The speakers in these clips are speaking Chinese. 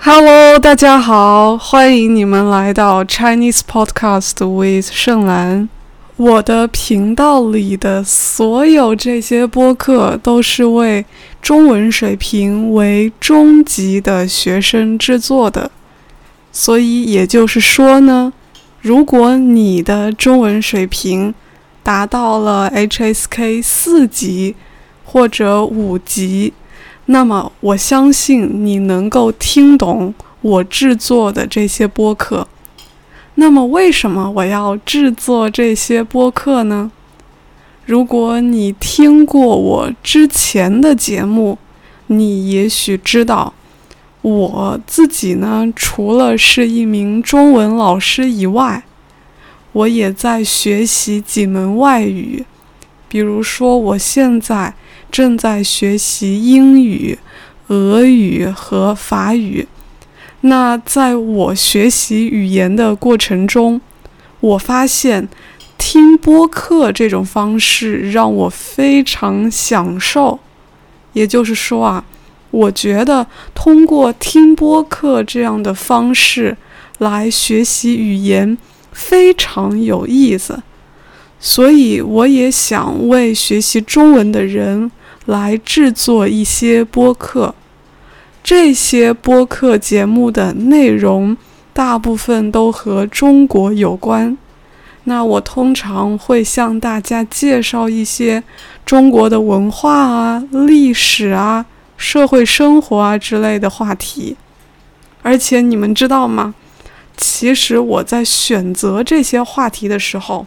Hello，大家好，欢迎你们来到 Chinese Podcast with 盛兰。我的频道里的所有这些播客都是为中文水平为中级的学生制作的，所以也就是说呢，如果你的中文水平达到了 HSK 四级或者五级，那么我相信你能够听懂我制作的这些播客。那么，为什么我要制作这些播客呢？如果你听过我之前的节目，你也许知道，我自己呢，除了是一名中文老师以外，我也在学习几门外语。比如说，我现在正在学习英语、俄语和法语。那在我学习语言的过程中，我发现听播客这种方式让我非常享受。也就是说啊，我觉得通过听播客这样的方式来学习语言非常有意思。所以我也想为学习中文的人来制作一些播客。这些播客节目的内容大部分都和中国有关。那我通常会向大家介绍一些中国的文化啊、历史啊、社会生活啊之类的话题。而且你们知道吗？其实我在选择这些话题的时候，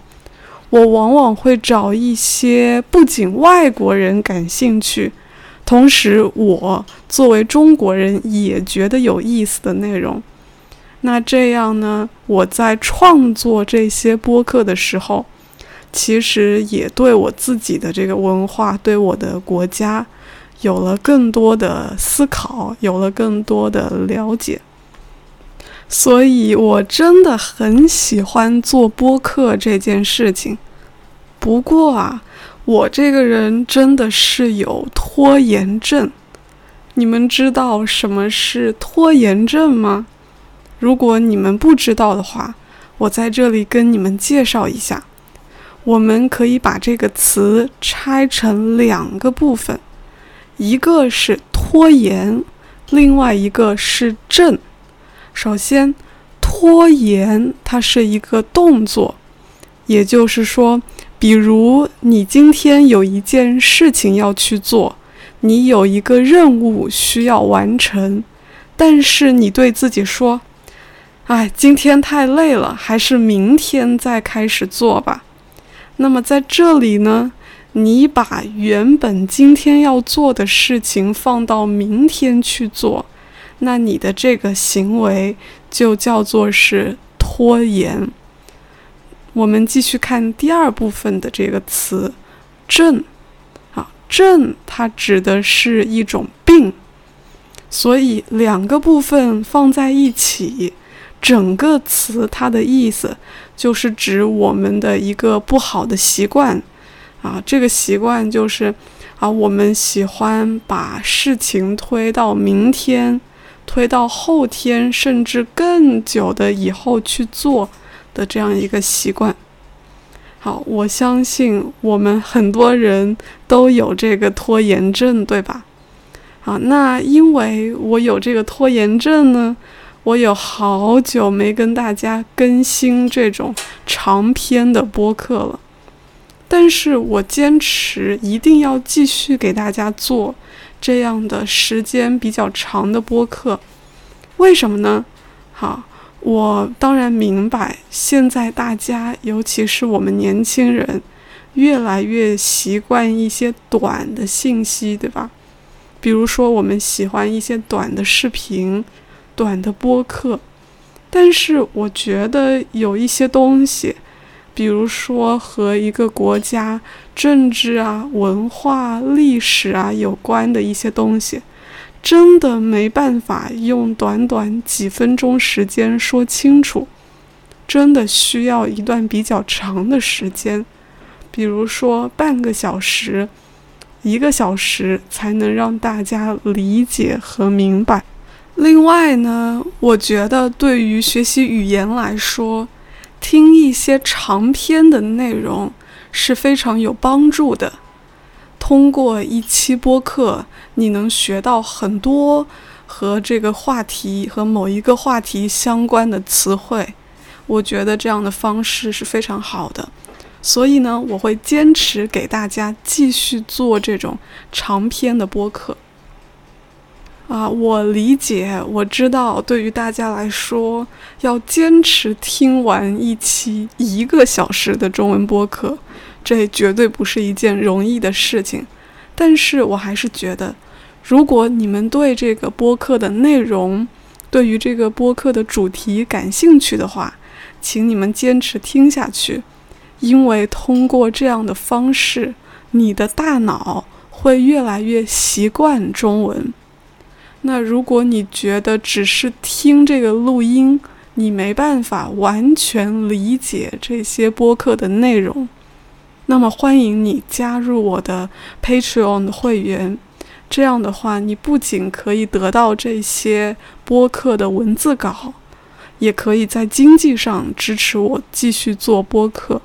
我往往会找一些不仅外国人感兴趣。同时，我作为中国人也觉得有意思的内容。那这样呢？我在创作这些播客的时候，其实也对我自己的这个文化、对我的国家有了更多的思考，有了更多的了解。所以，我真的很喜欢做播客这件事情。不过啊。我这个人真的是有拖延症，你们知道什么是拖延症吗？如果你们不知道的话，我在这里跟你们介绍一下。我们可以把这个词拆成两个部分，一个是拖延，另外一个是症。首先，拖延它是一个动作，也就是说。比如，你今天有一件事情要去做，你有一个任务需要完成，但是你对自己说：“哎，今天太累了，还是明天再开始做吧。”那么在这里呢，你把原本今天要做的事情放到明天去做，那你的这个行为就叫做是拖延。我们继续看第二部分的这个词“症”，啊，症它指的是一种病，所以两个部分放在一起，整个词它的意思就是指我们的一个不好的习惯，啊，这个习惯就是啊，我们喜欢把事情推到明天，推到后天，甚至更久的以后去做。的这样一个习惯，好，我相信我们很多人都有这个拖延症，对吧？好，那因为我有这个拖延症呢，我有好久没跟大家更新这种长篇的播客了，但是我坚持一定要继续给大家做这样的时间比较长的播客，为什么呢？好。我当然明白，现在大家，尤其是我们年轻人，越来越习惯一些短的信息，对吧？比如说，我们喜欢一些短的视频、短的播客。但是，我觉得有一些东西，比如说和一个国家政治啊、文化、历史啊有关的一些东西。真的没办法用短短几分钟时间说清楚，真的需要一段比较长的时间，比如说半个小时、一个小时，才能让大家理解和明白。另外呢，我觉得对于学习语言来说，听一些长篇的内容是非常有帮助的。通过一期播客，你能学到很多和这个话题和某一个话题相关的词汇。我觉得这样的方式是非常好的。所以呢，我会坚持给大家继续做这种长篇的播客。啊，我理解，我知道，对于大家来说，要坚持听完一期一个小时的中文播客，这绝对不是一件容易的事情。但是我还是觉得，如果你们对这个播客的内容，对于这个播客的主题感兴趣的话，请你们坚持听下去，因为通过这样的方式，你的大脑会越来越习惯中文。那如果你觉得只是听这个录音，你没办法完全理解这些播客的内容，那么欢迎你加入我的 Patreon 会员。这样的话，你不仅可以得到这些播客的文字稿，也可以在经济上支持我继续做播客。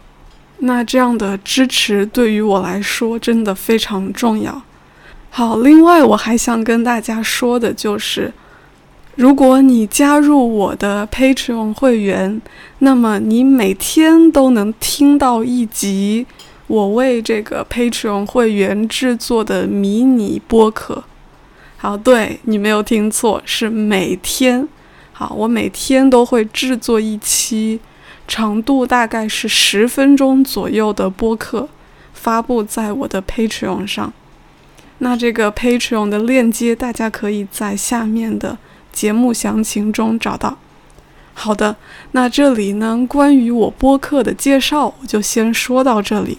那这样的支持对于我来说真的非常重要。好，另外我还想跟大家说的就是，如果你加入我的 Patreon 会员，那么你每天都能听到一集我为这个 Patreon 会员制作的迷你播客。好，对你没有听错，是每天。好，我每天都会制作一期，长度大概是十分钟左右的播客，发布在我的 Patreon 上。那这个 Patreon 的链接，大家可以在下面的节目详情中找到。好的，那这里呢，关于我播客的介绍，我就先说到这里。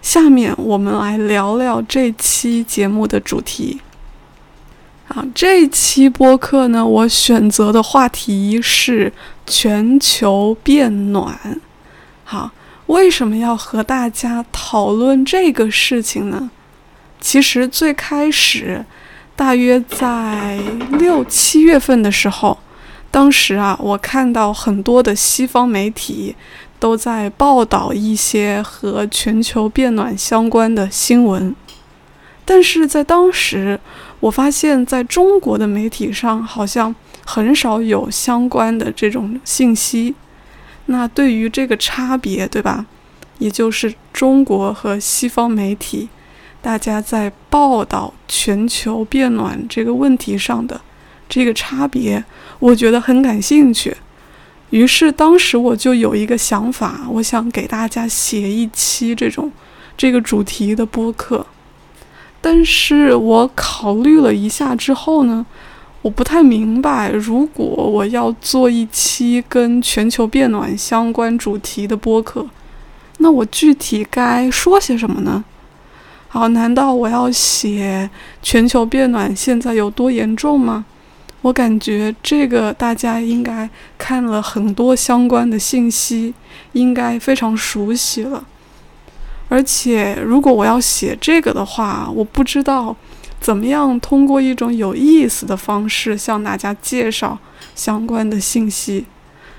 下面我们来聊聊这期节目的主题。啊，这期播客呢，我选择的话题是全球变暖。好，为什么要和大家讨论这个事情呢？其实最开始，大约在六七月份的时候，当时啊，我看到很多的西方媒体都在报道一些和全球变暖相关的新闻，但是在当时，我发现在中国的媒体上好像很少有相关的这种信息。那对于这个差别，对吧？也就是中国和西方媒体。大家在报道全球变暖这个问题上的这个差别，我觉得很感兴趣。于是当时我就有一个想法，我想给大家写一期这种这个主题的播客。但是我考虑了一下之后呢，我不太明白，如果我要做一期跟全球变暖相关主题的播客，那我具体该说些什么呢？好，难道我要写全球变暖现在有多严重吗？我感觉这个大家应该看了很多相关的信息，应该非常熟悉了。而且，如果我要写这个的话，我不知道怎么样通过一种有意思的方式向大家介绍相关的信息。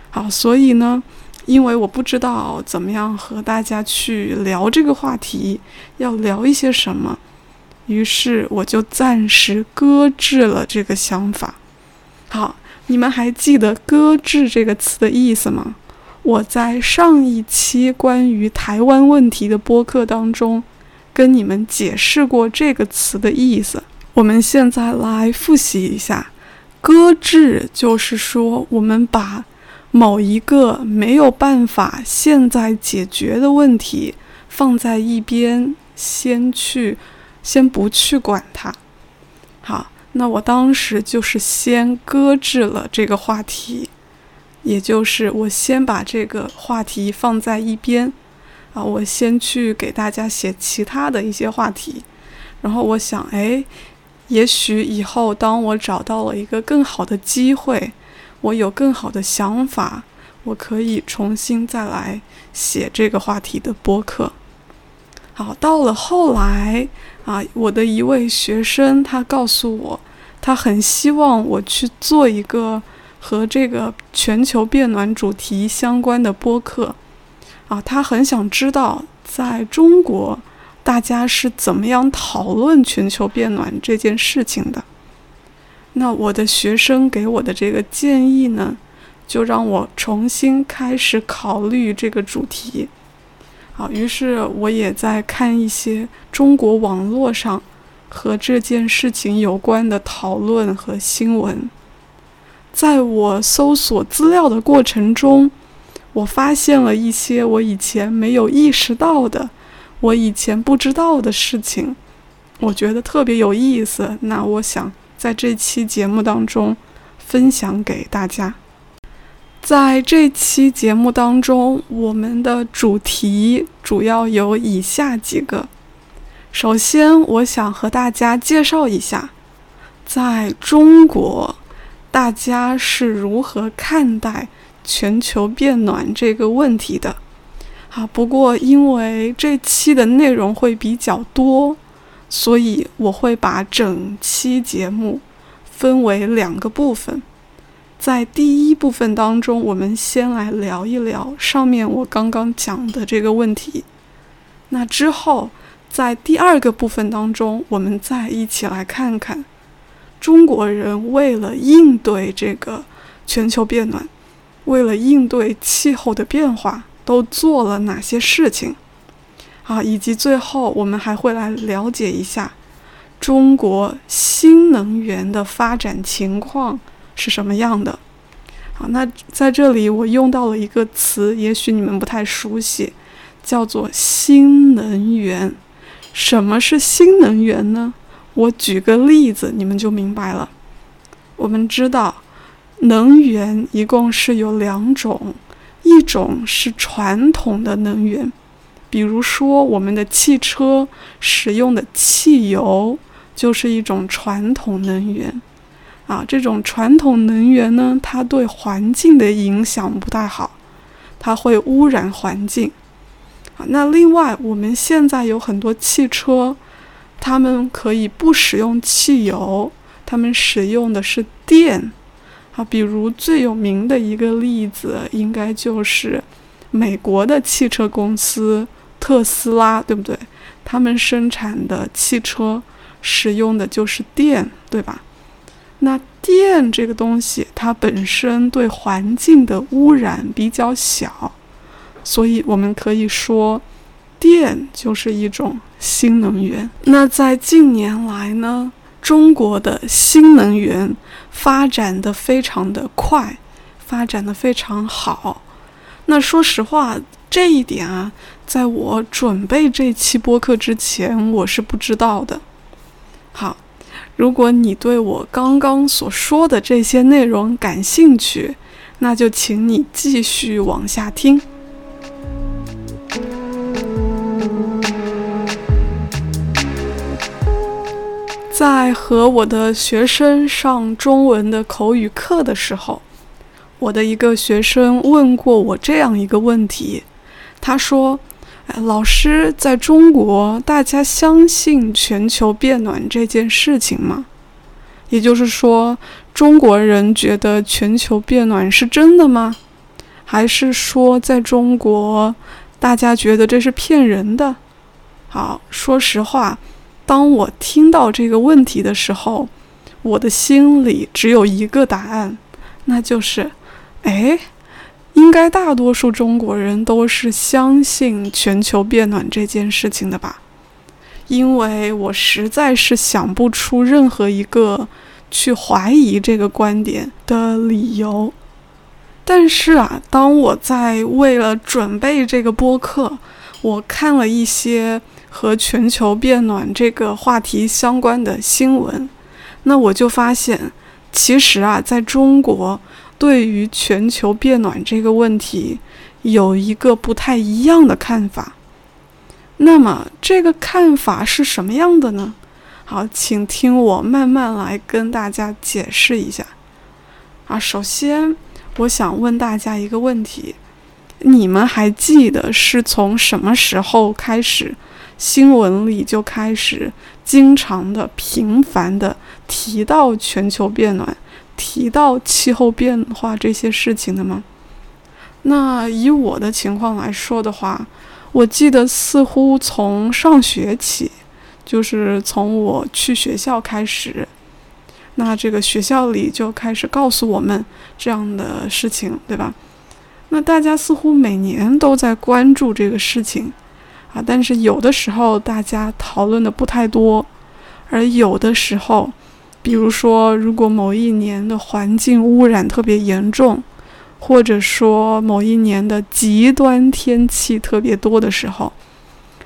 好，所以呢。因为我不知道怎么样和大家去聊这个话题，要聊一些什么，于是我就暂时搁置了这个想法。好，你们还记得“搁置”这个词的意思吗？我在上一期关于台湾问题的播客当中，跟你们解释过这个词的意思。我们现在来复习一下，“搁置”就是说我们把。某一个没有办法现在解决的问题放在一边，先去，先不去管它。好，那我当时就是先搁置了这个话题，也就是我先把这个话题放在一边，啊，我先去给大家写其他的一些话题。然后我想，哎，也许以后当我找到了一个更好的机会。我有更好的想法，我可以重新再来写这个话题的播客。好，到了后来啊，我的一位学生他告诉我，他很希望我去做一个和这个全球变暖主题相关的播客，啊，他很想知道在中国大家是怎么样讨论全球变暖这件事情的。那我的学生给我的这个建议呢，就让我重新开始考虑这个主题。好，于是我也在看一些中国网络上和这件事情有关的讨论和新闻。在我搜索资料的过程中，我发现了一些我以前没有意识到的、我以前不知道的事情，我觉得特别有意思。那我想在这期节目当中分享给大家。在这期节目当中，我们的主题主要有以下几个。首先，我想和大家介绍一下，在中国，大家是如何看待全球变暖这个问题的。好，不过因为这期的内容会比较多，所以我会把整期节目分为两个部分。在第一部分当中，我们先来聊一聊上面我刚刚讲的这个问题。那之后，在第二个部分当中，我们再一起来看看中国人为了应对这个全球变暖，为了应对气候的变化，都做了哪些事情啊？以及最后，我们还会来了解一下中国新能源的发展情况。是什么样的？好，那在这里我用到了一个词，也许你们不太熟悉，叫做新能源。什么是新能源呢？我举个例子，你们就明白了。我们知道，能源一共是有两种，一种是传统的能源，比如说我们的汽车使用的汽油就是一种传统能源。啊，这种传统能源呢，它对环境的影响不太好，它会污染环境。啊，那另外，我们现在有很多汽车，他们可以不使用汽油，他们使用的是电。啊，比如最有名的一个例子，应该就是美国的汽车公司特斯拉，对不对？他们生产的汽车使用的就是电，对吧？那电这个东西，它本身对环境的污染比较小，所以我们可以说，电就是一种新能源。那在近年来呢，中国的新能源发展的非常的快，发展的非常好。那说实话，这一点啊，在我准备这期播客之前，我是不知道的。好。如果你对我刚刚所说的这些内容感兴趣，那就请你继续往下听。在和我的学生上中文的口语课的时候，我的一个学生问过我这样一个问题，他说。老师，在中国，大家相信全球变暖这件事情吗？也就是说，中国人觉得全球变暖是真的吗？还是说，在中国，大家觉得这是骗人的？好，说实话，当我听到这个问题的时候，我的心里只有一个答案，那就是，哎。应该大多数中国人都是相信全球变暖这件事情的吧？因为我实在是想不出任何一个去怀疑这个观点的理由。但是啊，当我在为了准备这个播客，我看了一些和全球变暖这个话题相关的新闻，那我就发现，其实啊，在中国。对于全球变暖这个问题，有一个不太一样的看法。那么，这个看法是什么样的呢？好，请听我慢慢来跟大家解释一下。啊，首先，我想问大家一个问题：你们还记得是从什么时候开始，新闻里就开始经常的、频繁的提到全球变暖、提到气候变化这些事情的吗？那以我的情况来说的话，我记得似乎从上学起，就是从我去学校开始，那这个学校里就开始告诉我们这样的事情，对吧？那大家似乎每年都在关注这个事情。啊，但是有的时候大家讨论的不太多，而有的时候，比如说，如果某一年的环境污染特别严重，或者说某一年的极端天气特别多的时候，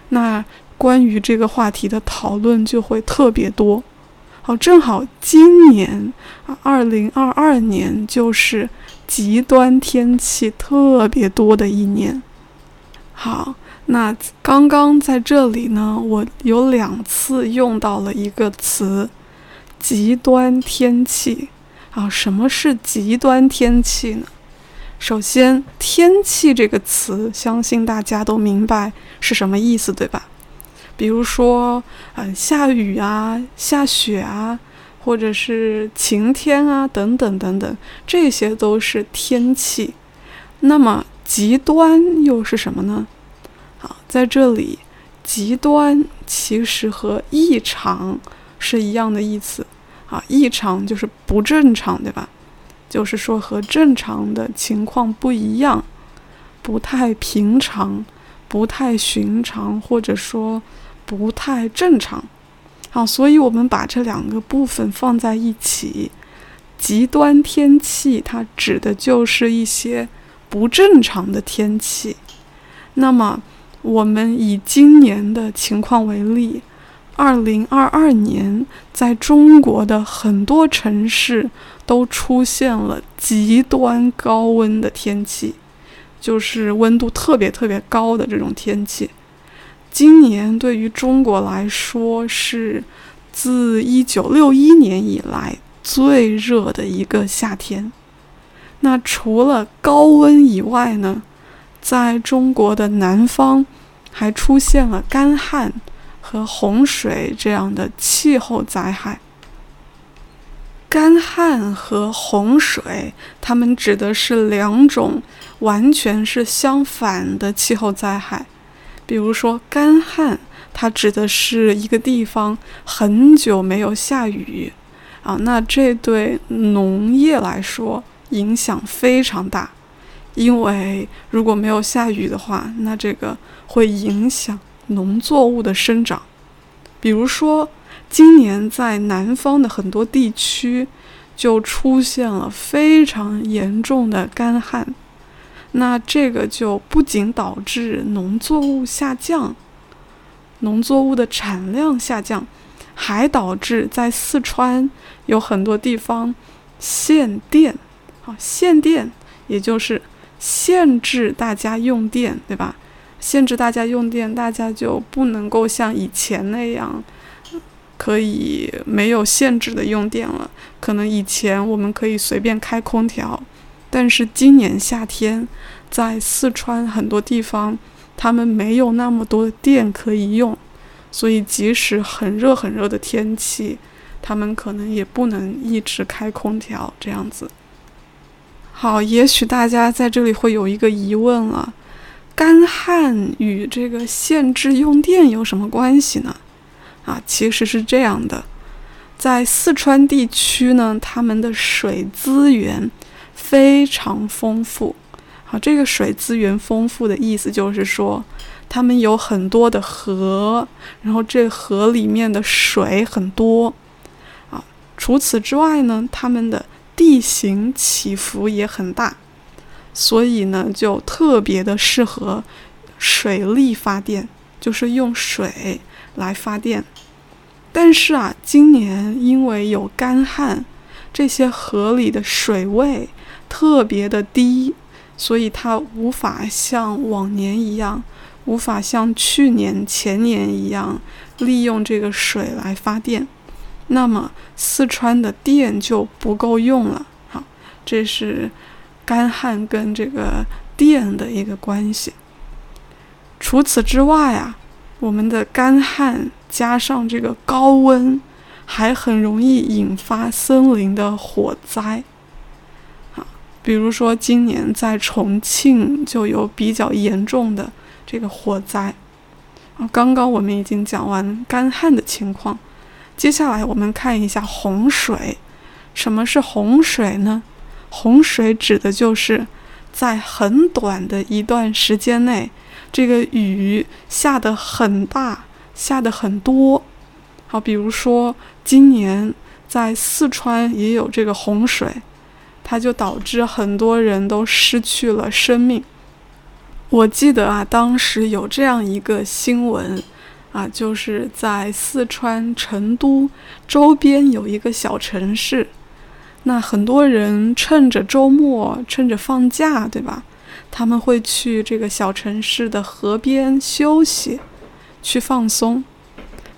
那关于这个话题的讨论就会特别多。好，正好今年啊，二零二二年就是极端天气特别多的一年。好。那刚刚在这里呢，我有两次用到了一个词“极端天气”。啊，什么是极端天气呢？首先，“天气”这个词，相信大家都明白是什么意思，对吧？比如说，嗯，下雨啊，下雪啊，或者是晴天啊，等等等等，这些都是天气。那么，极端又是什么呢？好，在这里，极端其实和异常是一样的意思。啊，异常就是不正常，对吧？就是说和正常的情况不一样，不太平常，不太寻常，或者说不太正常。好，所以我们把这两个部分放在一起，极端天气它指的就是一些不正常的天气。那么，我们以今年的情况为例，二零二二年在中国的很多城市都出现了极端高温的天气，就是温度特别特别高的这种天气。今年对于中国来说是自一九六一年以来最热的一个夏天。那除了高温以外呢？在中国的南方，还出现了干旱和洪水这样的气候灾害。干旱和洪水，它们指的是两种完全是相反的气候灾害。比如说，干旱，它指的是一个地方很久没有下雨，啊，那这对农业来说影响非常大。因为如果没有下雨的话，那这个会影响农作物的生长。比如说，今年在南方的很多地区就出现了非常严重的干旱，那这个就不仅导致农作物下降，农作物的产量下降，还导致在四川有很多地方限电。好，限电也就是。限制大家用电，对吧？限制大家用电，大家就不能够像以前那样可以没有限制的用电了。可能以前我们可以随便开空调，但是今年夏天在四川很多地方，他们没有那么多电可以用，所以即使很热很热的天气，他们可能也不能一直开空调这样子。好，也许大家在这里会有一个疑问了：干旱与这个限制用电有什么关系呢？啊，其实是这样的，在四川地区呢，他们的水资源非常丰富。好，这个水资源丰富的意思就是说，他们有很多的河，然后这河里面的水很多。啊，除此之外呢，他们的地形起伏也很大，所以呢，就特别的适合水力发电，就是用水来发电。但是啊，今年因为有干旱，这些河里的水位特别的低，所以它无法像往年一样，无法像去年、前年一样利用这个水来发电。那么四川的电就不够用了，好，这是干旱跟这个电的一个关系。除此之外啊，我们的干旱加上这个高温，还很容易引发森林的火灾。啊，比如说今年在重庆就有比较严重的这个火灾。啊，刚刚我们已经讲完干旱的情况，接下来我们看一下洪水。什么是洪水呢？洪水指的就是在很短的一段时间内。这个雨下得很大，下得很多。好，比如说今年在四川也有这个洪水，它就导致很多人都失去了生命。我记得啊，当时有这样一个新闻啊，就是在四川成都周边有一个小城市，那很多人趁着周末，趁着放假，对吧？他们会去这个小城市的河边休息，去放松。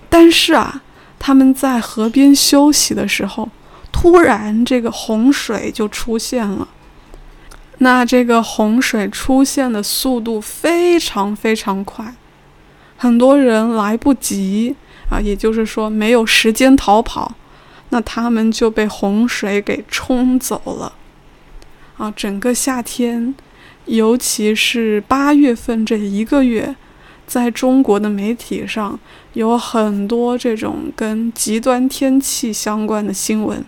但是啊，他们在河边休息的时候，突然这个洪水就出现了。那这个洪水出现的速度非常非常快，很多人来不及啊，也就是说没有时间逃跑，那他们就被洪水给冲走了。啊，整个夏天。尤其是八月份这一个月，在中国的媒体上有很多这种跟极端天气相关的新闻。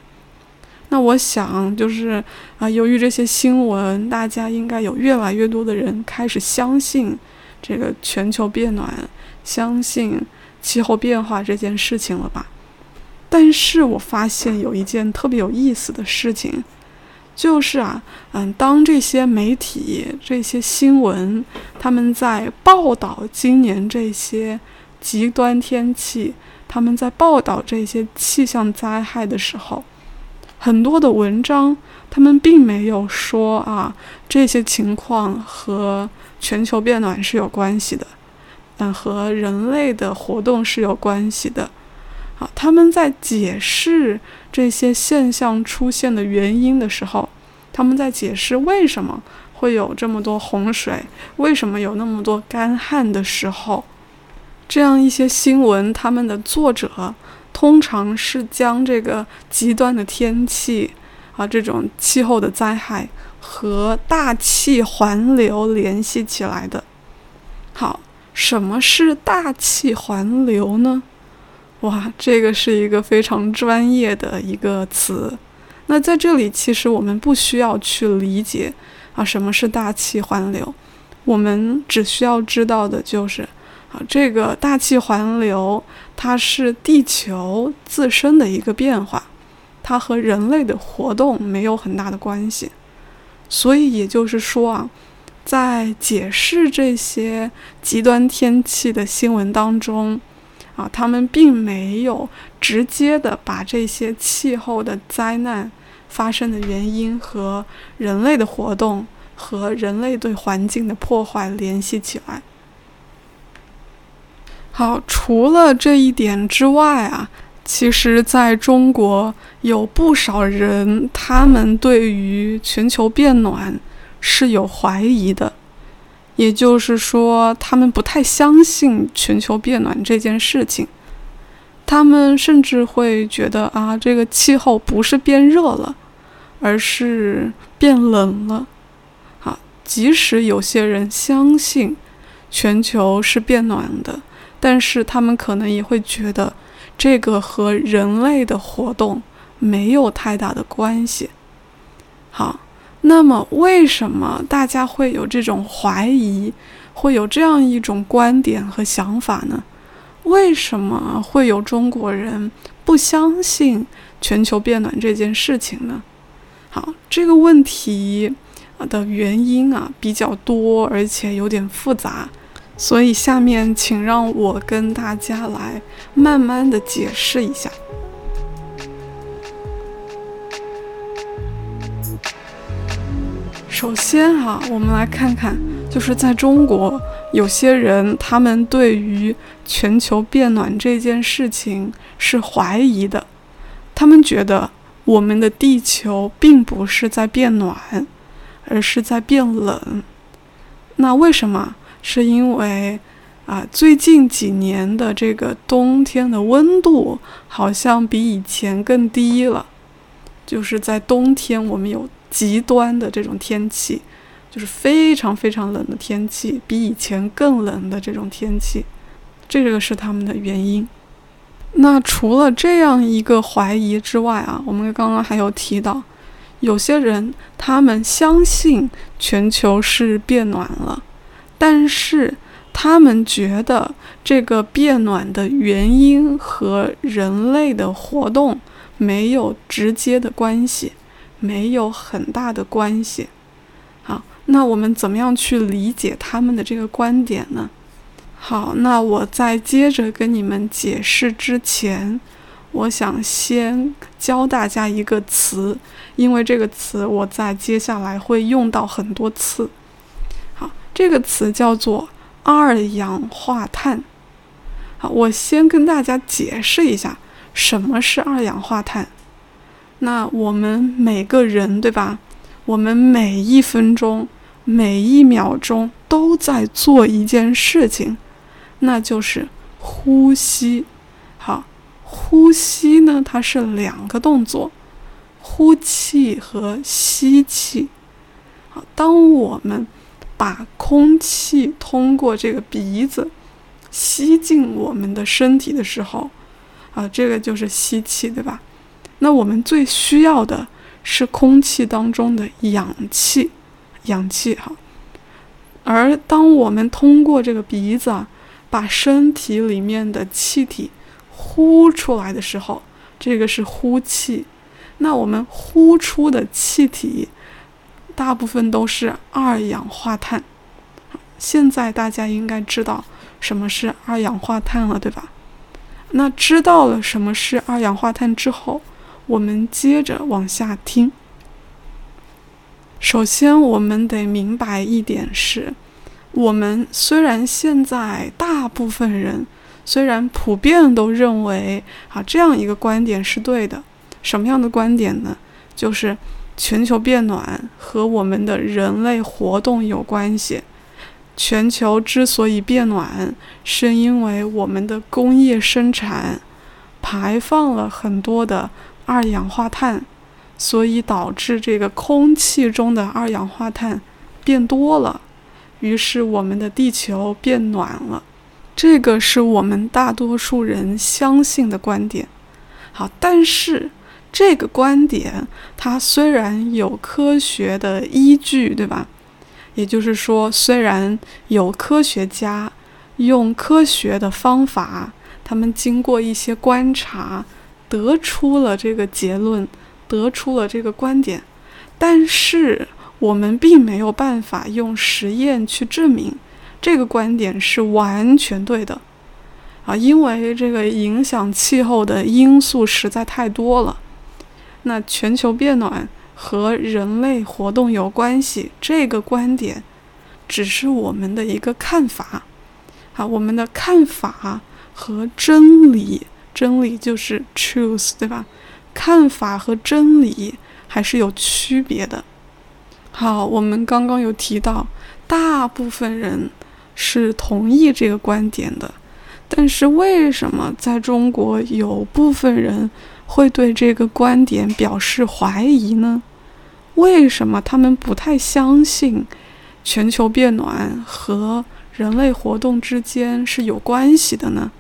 那我想，就是啊，由于这些新闻，大家应该有越来越多的人开始相信这个全球变暖、相信气候变化这件事情了吧？但是我发现有一件特别有意思的事情。就是啊，嗯，当这些媒体、这些新闻，他们在报道今年这些极端天气，他们在报道这些气象灾害的时候，很多的文章，他们并没有说啊，这些情况和全球变暖是有关系的，嗯，和人类的活动是有关系的。啊，他们在解释这些现象出现的原因的时候，他们在解释为什么会有这么多洪水，为什么有那么多干旱的时候，这样一些新闻，他们的作者通常是将这个极端的天气啊，这种气候的灾害和大气环流联系起来的。好，什么是大气环流呢？哇，这个是一个非常专业的一个词。那在这里，其实我们不需要去理解啊什么是大气环流，我们只需要知道的就是啊这个大气环流它是地球自身的一个变化，它和人类的活动没有很大的关系。所以也就是说啊，在解释这些极端天气的新闻当中。啊，他们并没有直接的把这些气候的灾难发生的原因和人类的活动和人类对环境的破坏联系起来。好，除了这一点之外啊，其实在中国有不少人，他们对于全球变暖是有怀疑的。也就是说，他们不太相信全球变暖这件事情，他们甚至会觉得啊，这个气候不是变热了，而是变冷了。好，即使有些人相信全球是变暖的，但是他们可能也会觉得这个和人类的活动没有太大的关系。好。那么，为什么大家会有这种怀疑，会有这样一种观点和想法呢？为什么会有中国人不相信全球变暖这件事情呢？好，这个问题的原因啊比较多，而且有点复杂，所以下面请让我跟大家来慢慢的解释一下。首先哈，我们来看看，就是在中国，有些人他们对于全球变暖这件事情是怀疑的，他们觉得我们的地球并不是在变暖，而是在变冷。那为什么？是因为啊，最近几年的这个冬天的温度好像比以前更低了，就是在冬天我们有极端的这种天气，就是非常非常冷的天气，比以前更冷的这种天气，这个是他们的原因。那除了这样一个怀疑之外啊，我们刚刚还有提到，有些人他们相信全球是变暖了，但是他们觉得这个变暖的原因和人类的活动没有直接的关系，没有很大的关系。好，那我们怎么样去理解他们的这个观点呢？好，那我在接着跟你们解释之前，我想先教大家一个词，因为这个词我在接下来会用到很多次。好，这个词叫做二氧化碳。好，我先跟大家解释一下什么是二氧化碳。那我们每个人，对吧？我们每一分钟、每一秒钟都在做一件事情。那就是呼吸，好，呼吸呢，它是两个动作，呼气和吸气。好，当我们把空气通过这个鼻子吸进我们的身体的时候，啊，这个就是吸气，对吧？那我们最需要的是空气当中的氧气，氧气，哈。而当我们通过这个鼻子啊。把身体里面的气体呼出来的时候，这个是呼气。那我们呼出的气体大部分都是二氧化碳。现在大家应该知道什么是二氧化碳了，对吧？那知道了什么是二氧化碳之后，我们接着往下听。首先，我们得明白一点是。我们虽然现在大部分人虽然普遍都认为啊这样一个观点是对的，什么样的观点呢？就是全球变暖和我们的人类活动有关系。全球之所以变暖，是因为我们的工业生产排放了很多的二氧化碳，所以导致这个空气中的二氧化碳变多了。于是，我们的地球变暖了，这个是我们大多数人相信的观点。好，但是这个观点它虽然有科学的依据，对吧？也就是说，虽然有科学家用科学的方法，他们经过一些观察得出了这个结论，得出了这个观点，但是。我们并没有办法用实验去证明这个观点是完全对的，啊，因为这个影响气候的因素实在太多了。那全球变暖和人类活动有关系，这个观点只是我们的一个看法，啊，我们的看法和真理，真理就是 truth，对吧？看法和真理还是有区别的。好，我们刚刚有提到，大部分人是同意这个观点的，但是为什么在中国有部分人会对这个观点表示怀疑呢？为什么他们不太相信全球变暖和人类活动之间是有关系的呢？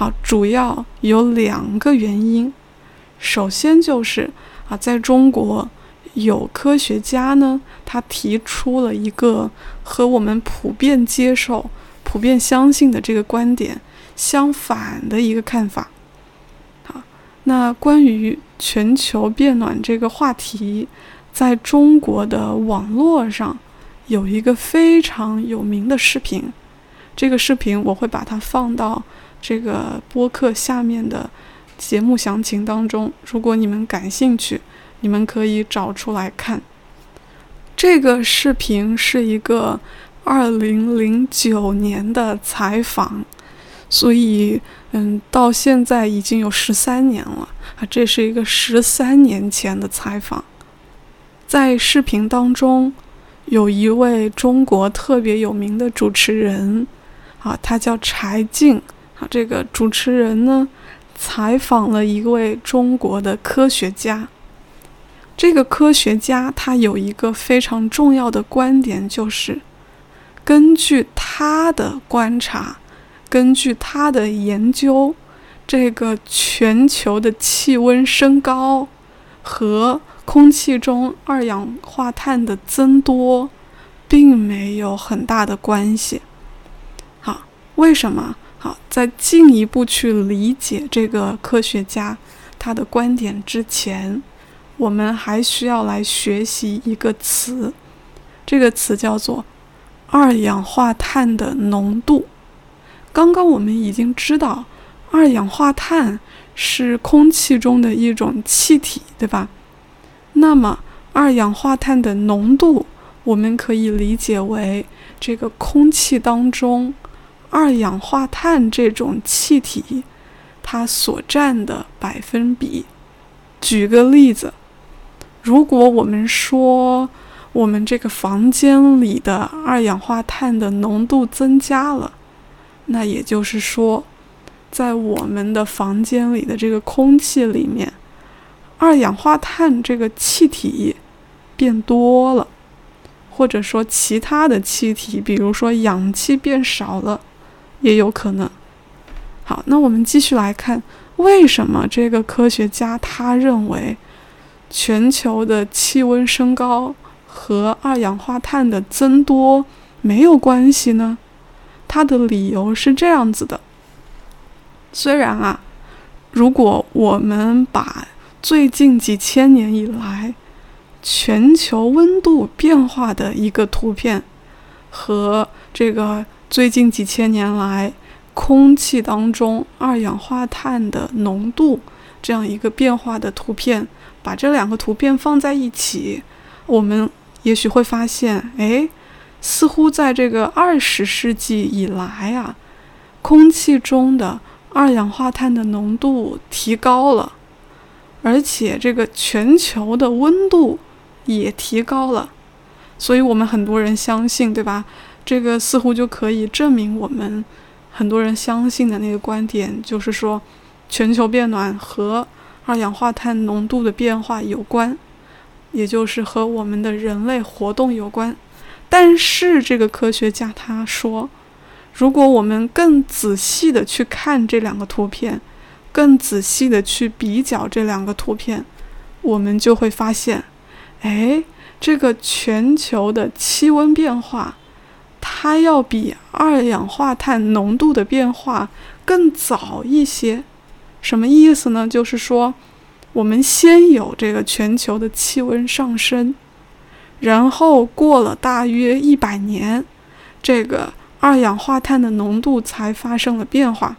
好，主要有两个原因，首先就是啊，在中国。有科学家呢，他提出了一个和我们普遍接受、普遍相信的这个观点相反的一个看法。好，那关于全球变暖这个话题，在中国的网络上有一个非常有名的视频，这个视频我会把它放到这个播客下面的节目详情当中，如果你们感兴趣。你们可以找出来看，这个视频是一个二零零九年的采访，所以嗯，到现在已经有十三年了啊，这是一个十三年前的采访。在视频当中，有一位中国特别有名的主持人啊，他叫柴静。这个主持人呢，采访了一位中国的科学家。这个科学家他有一个非常重要的观点，就是根据他的观察，根据他的研究，这个全球的气温升高和空气中二氧化碳的增多，并没有很大的关系。好，为什么？好，在进一步去理解这个科学家他的观点之前。我们还需要来学习一个词，这个词叫做二氧化碳的浓度。刚刚我们已经知道，二氧化碳是空气中的一种气体，对吧？那么，二氧化碳的浓度，我们可以理解为这个空气当中二氧化碳这种气体它所占的百分比。举个例子。如果我们说我们这个房间里的二氧化碳的浓度增加了，那也就是说，在我们的房间里的这个空气里面，二氧化碳这个气体变多了，或者说其他的气体，比如说氧气变少了，也有可能。好，那我们继续来看，为什么这个科学家他认为？全球的气温升高和二氧化碳的增多没有关系呢？它的理由是这样子的：虽然啊，如果我们把最近几千年以来全球温度变化的一个图片和这个最近几千年来空气当中二氧化碳的浓度这样一个变化的图片。把这两个图片放在一起，我们也许会发现，哎，似乎在这个二十世纪以来啊，空气中的二氧化碳的浓度提高了，而且这个全球的温度也提高了，所以我们很多人相信，对吧？这个似乎就可以证明我们很多人相信的那个观点，就是说，全球变暖和。二氧化碳浓度的变化有关，也就是和我们的人类活动有关。但是这个科学家他说，如果我们更仔细的去看这两个图片，更仔细的去比较这两个图片，我们就会发现，哎，这个全球的气温变化，它要比二氧化碳浓度的变化更早一些。什么意思呢？就是说，我们先有这个全球的气温上升，然后过了大约一百年，这个二氧化碳的浓度才发生了变化。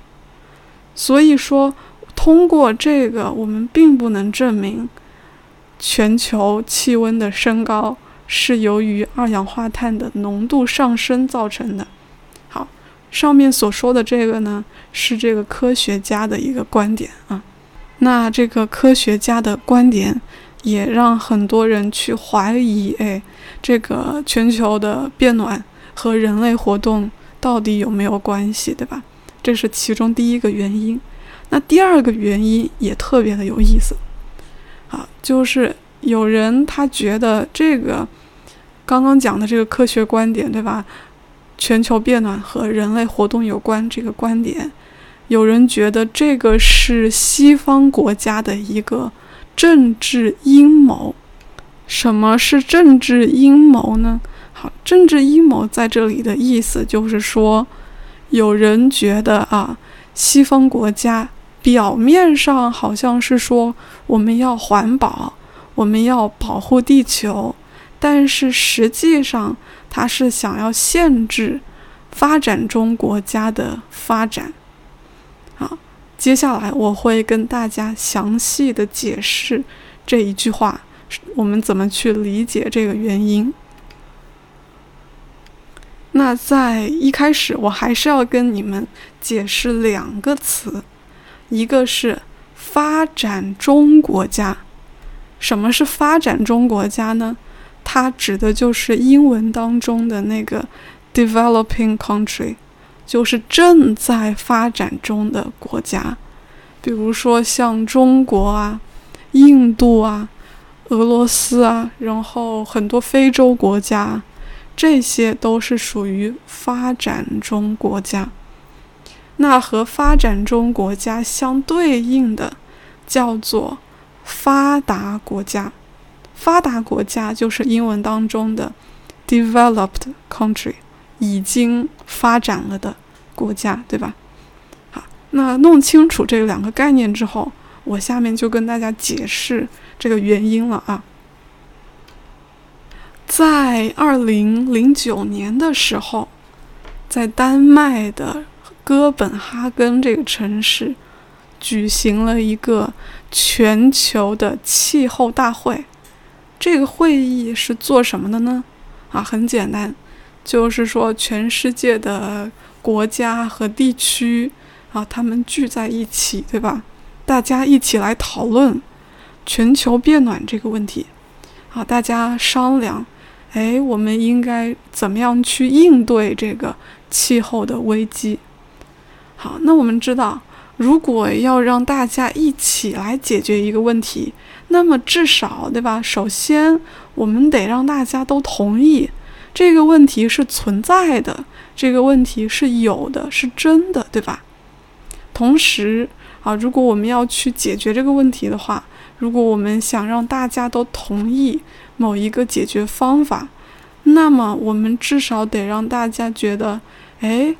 所以说，通过这个，我们并不能证明全球气温的升高是由于二氧化碳的浓度上升造成的。好上面所说的这个呢，是这个科学家的一个观点啊。那这个科学家的观点也让很多人去怀疑，哎，这个全球的变暖和人类活动到底有没有关系，对吧？这是其中第一个原因。那第二个原因也特别的有意思，啊，就是有人他觉得这个刚刚讲的这个科学观点，对吧？全球变暖和人类活动有关这个观点，有人觉得这个是西方国家的一个政治阴谋。什么是政治阴谋呢？好，政治阴谋在这里的意思就是说，有人觉得啊，西方国家表面上好像是说我们要环保，我们要保护地球，但是实际上。他是想要限制发展中国家的发展。好，接下来我会跟大家详细的解释这一句话，我们怎么去理解这个原因。那在一开始，我还是要跟你们解释两个词，一个是发展中国家。什么是发展中国家呢？它指的就是英文当中的那个 developing country，就是正在发展中的国家，比如说像中国啊、印度啊、俄罗斯啊，然后很多非洲国家，这些都是属于发展中国家。那和发展中国家相对应的，叫做发达国家。发达国家就是英文当中的 developed country，已经发展了的国家，对吧？好，那弄清楚这两个概念之后，我下面就跟大家解释这个原因了啊。在二零零九年的时候，在丹麦的哥本哈根这个城市，举行了一个全球的气候大会。这个会议是做什么的呢？啊，很简单，就是说全世界的国家和地区啊，他们聚在一起，对吧？大家一起来讨论全球变暖这个问题。啊，大家商量，哎，我们应该怎么样去应对这个气候的危机？好，那我们知道。如果要让大家一起来解决一个问题，那么至少，对吧？首先，我们得让大家都同意这个问题是存在的，这个问题是有的，是真的，对吧？同时，啊，如果我们要去解决这个问题的话，如果我们想让大家都同意某一个解决方法，那么我们至少得让大家觉得，哎，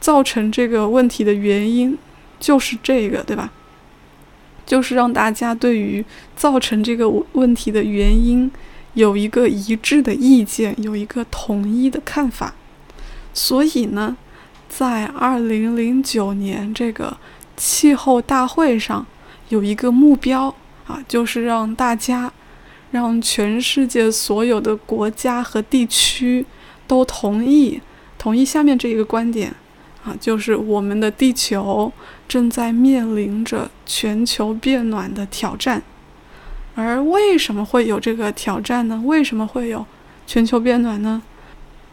造成这个问题的原因。就是这个，对吧？就是让大家对于造成这个问题的原因有一个一致的意见，有一个统一的看法。所以呢，在二零零九年这个气候大会上，有一个目标啊，就是让大家，让全世界所有的国家和地区都同意，同意下面这一个观点。啊，就是我们的地球正在面临着全球变暖的挑战，而为什么会有这个挑战呢？为什么会有全球变暖呢？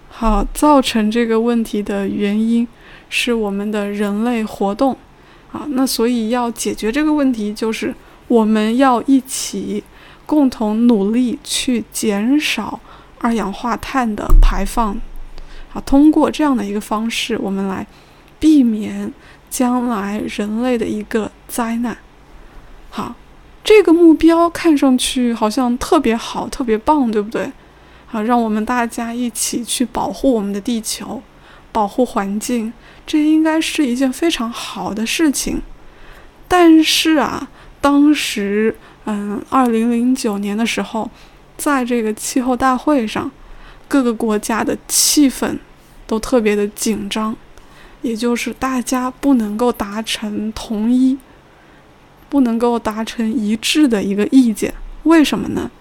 好，造成这个问题的原因是我们的人类活动。啊，那所以要解决这个问题，就是我们要一起共同努力去减少二氧化碳的排放。啊，通过这样的一个方式，我们来避免将来人类的一个灾难。好，这个目标看上去好像特别好、特别棒，对不对？好，让我们大家一起去保护我们的地球，保护环境，这应该是一件非常好的事情。但是啊，当时，嗯，二零零九年的时候，在这个气候大会上。各个国家的气氛都特别的紧张，也就是大家不能够达成统一，不能够达成一致的一个意见。为什么呢？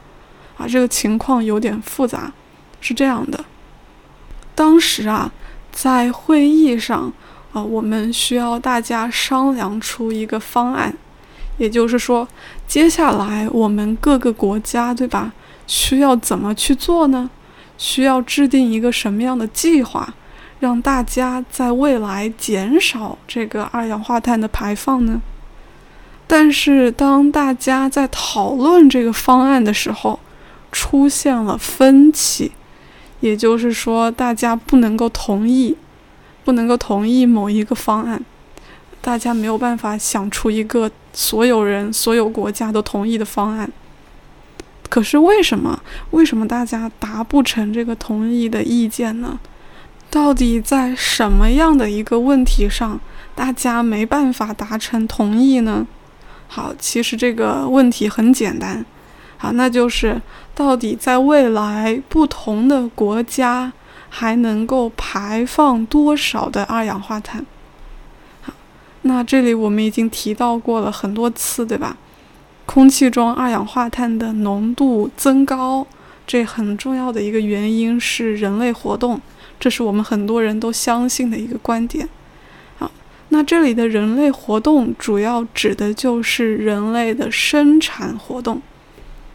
啊，这个情况有点复杂。是这样的，当时啊，在会议上啊，我们需要大家商量出一个方案，也就是说，接下来我们各个国家，对吧？需要怎么去做呢？需要制定一个什么样的计划，让大家在未来减少这个二氧化碳的排放呢？但是当大家在讨论这个方案的时候，出现了分歧，也就是说，大家不能够同意，不能够同意某一个方案，大家没有办法想出一个所有人、所有国家都同意的方案。可是为什么？为什么大家达不成这个同意的意见呢？到底在什么样的一个问题上，大家没办法达成同意呢？好，其实这个问题很简单，好，那就是到底在未来不同的国家还能够排放多少的二氧化碳？好，那这里我们已经提到过了很多次，对吧？空气中二氧化碳的浓度增高，这很重要的一个原因是人类活动，这是我们很多人都相信的一个观点。好，那这里的人类活动主要指的就是人类的生产活动，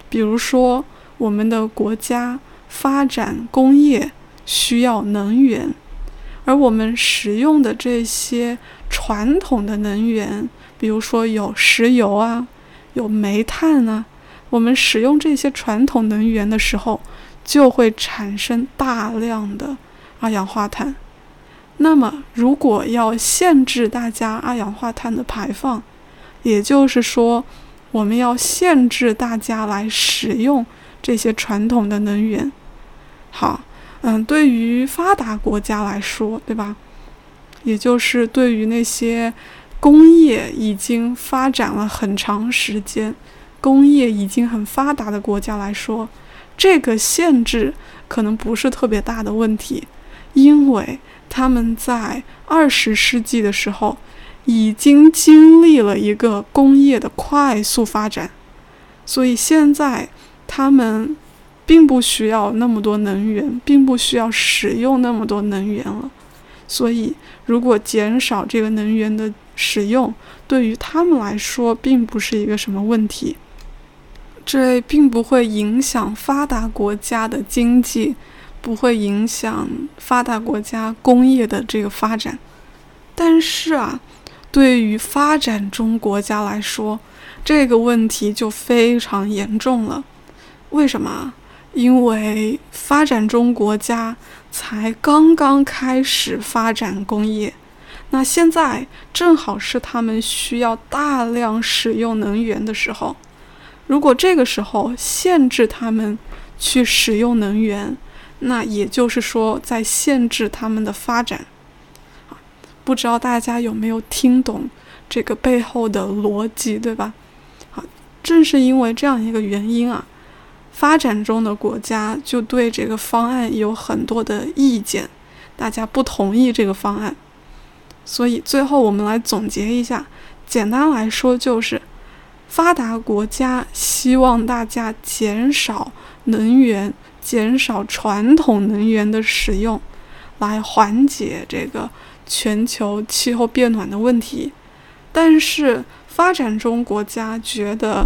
比如说我们的国家发展工业需要能源，而我们使用的这些传统的能源，比如说有石油啊，有煤炭啊，我们使用这些传统能源的时候，就会产生大量的二氧化碳。那么，如果要限制大家二氧化碳的排放，也就是说，我们要限制大家来使用这些传统的能源。好，嗯，对于发达国家来说，对吧？也就是对于那些工业已经发展了很长时间、工业已经很发达的国家来说，这个限制可能不是特别大的问题，因为。他们在二十世纪的时候，已经经历了一个工业的快速发展，所以现在他们并不需要那么多能源，并不需要使用那么多能源了。所以，如果减少这个能源的使用，对于他们来说并不是一个什么问题，这并不会影响发达国家的经济。不会影响发达国家工业的这个发展，但是啊，对于发展中国家来说，这个问题就非常严重了。为什么？因为发展中国家才刚刚开始发展工业，那现在正好是他们需要大量使用能源的时候。如果这个时候限制他们去使用能源，那也就是说，在限制他们的发展，不知道大家有没有听懂这个背后的逻辑，对吧？好，正是因为这样一个原因啊，发展中的国家就对这个方案有很多的意见，大家不同意这个方案，所以最后我们来总结一下，简单来说就是，发达国家希望大家减少能源。减少传统能源的使用，来缓解这个全球气候变暖的问题。但是发展中国家觉得，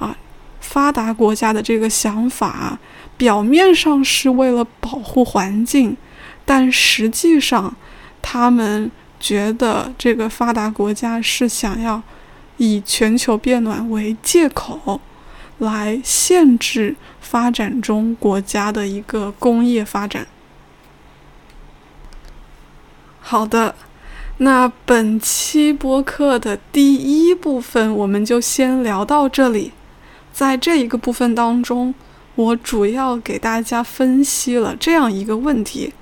啊，发达国家的这个想法表面上是为了保护环境，但实际上他们觉得这个发达国家是想要以全球变暖为借口。来限制发展中国家的一个工业发展。好的，那本期播客的第一部分我们就先聊到这里。在这一个部分当中，我主要给大家分析了这样一个问题，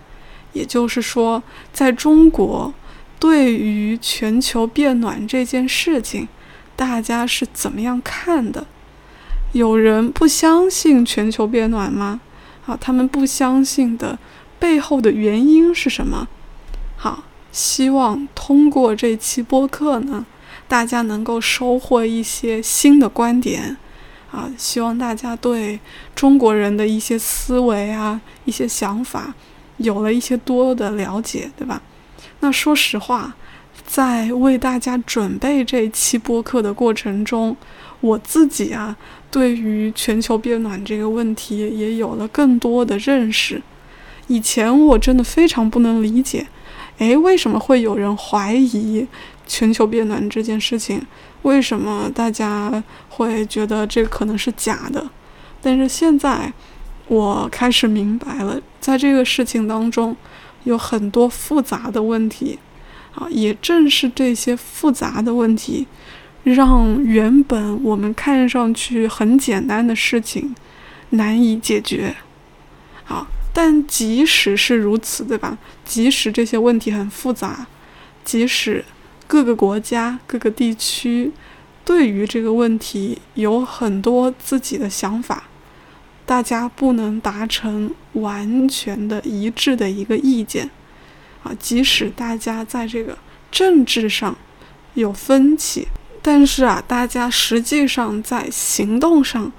也就是说，在中国对于全球变暖这件事情，大家是怎么样看的？有人不相信全球变暖吗？好，他们不相信的背后的原因是什么？好，希望通过这期播客呢，大家能够收获一些新的观点。啊，希望大家对中国人的一些思维啊、一些想法有了一些多的了解，对吧？那说实话，在为大家准备这期播客的过程中，我自己啊。对于全球变暖这个问题，也有了更多的认识。以前我真的非常不能理解，诶，为什么会有人怀疑全球变暖这件事情？为什么大家会觉得这可能是假的？但是现在我开始明白了，在这个事情当中有很多复杂的问题，啊，也正是这些复杂的问题。让原本我们看上去很简单的事情难以解决，好，但即使是如此，对吧？即使这些问题很复杂，即使各个国家、各个地区对于这个问题有很多自己的想法，大家不能达成完全的一致的一个意见，啊，即使大家在这个政治上有分歧。但是啊，大家实际上在行动上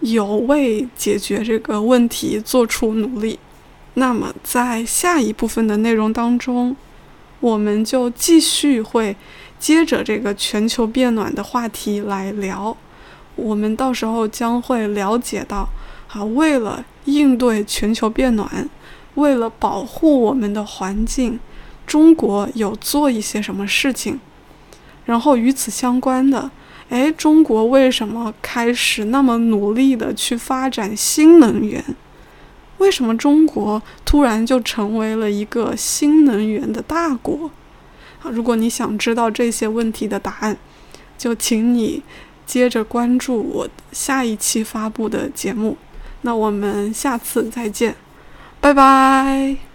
有为解决这个问题做出努力。那么，在下一部分的内容当中，我们就继续会接着这个全球变暖的话题来聊。我们到时候将会了解到，啊，为了应对全球变暖，为了保护我们的环境，中国有做一些什么事情？然后与此相关的，哎，中国为什么开始那么努力的去发展新能源？为什么中国突然就成为了一个新能源的大国？啊，如果你想知道这些问题的答案，就请你接着关注我下一期发布的节目。那我们下次再见，拜拜。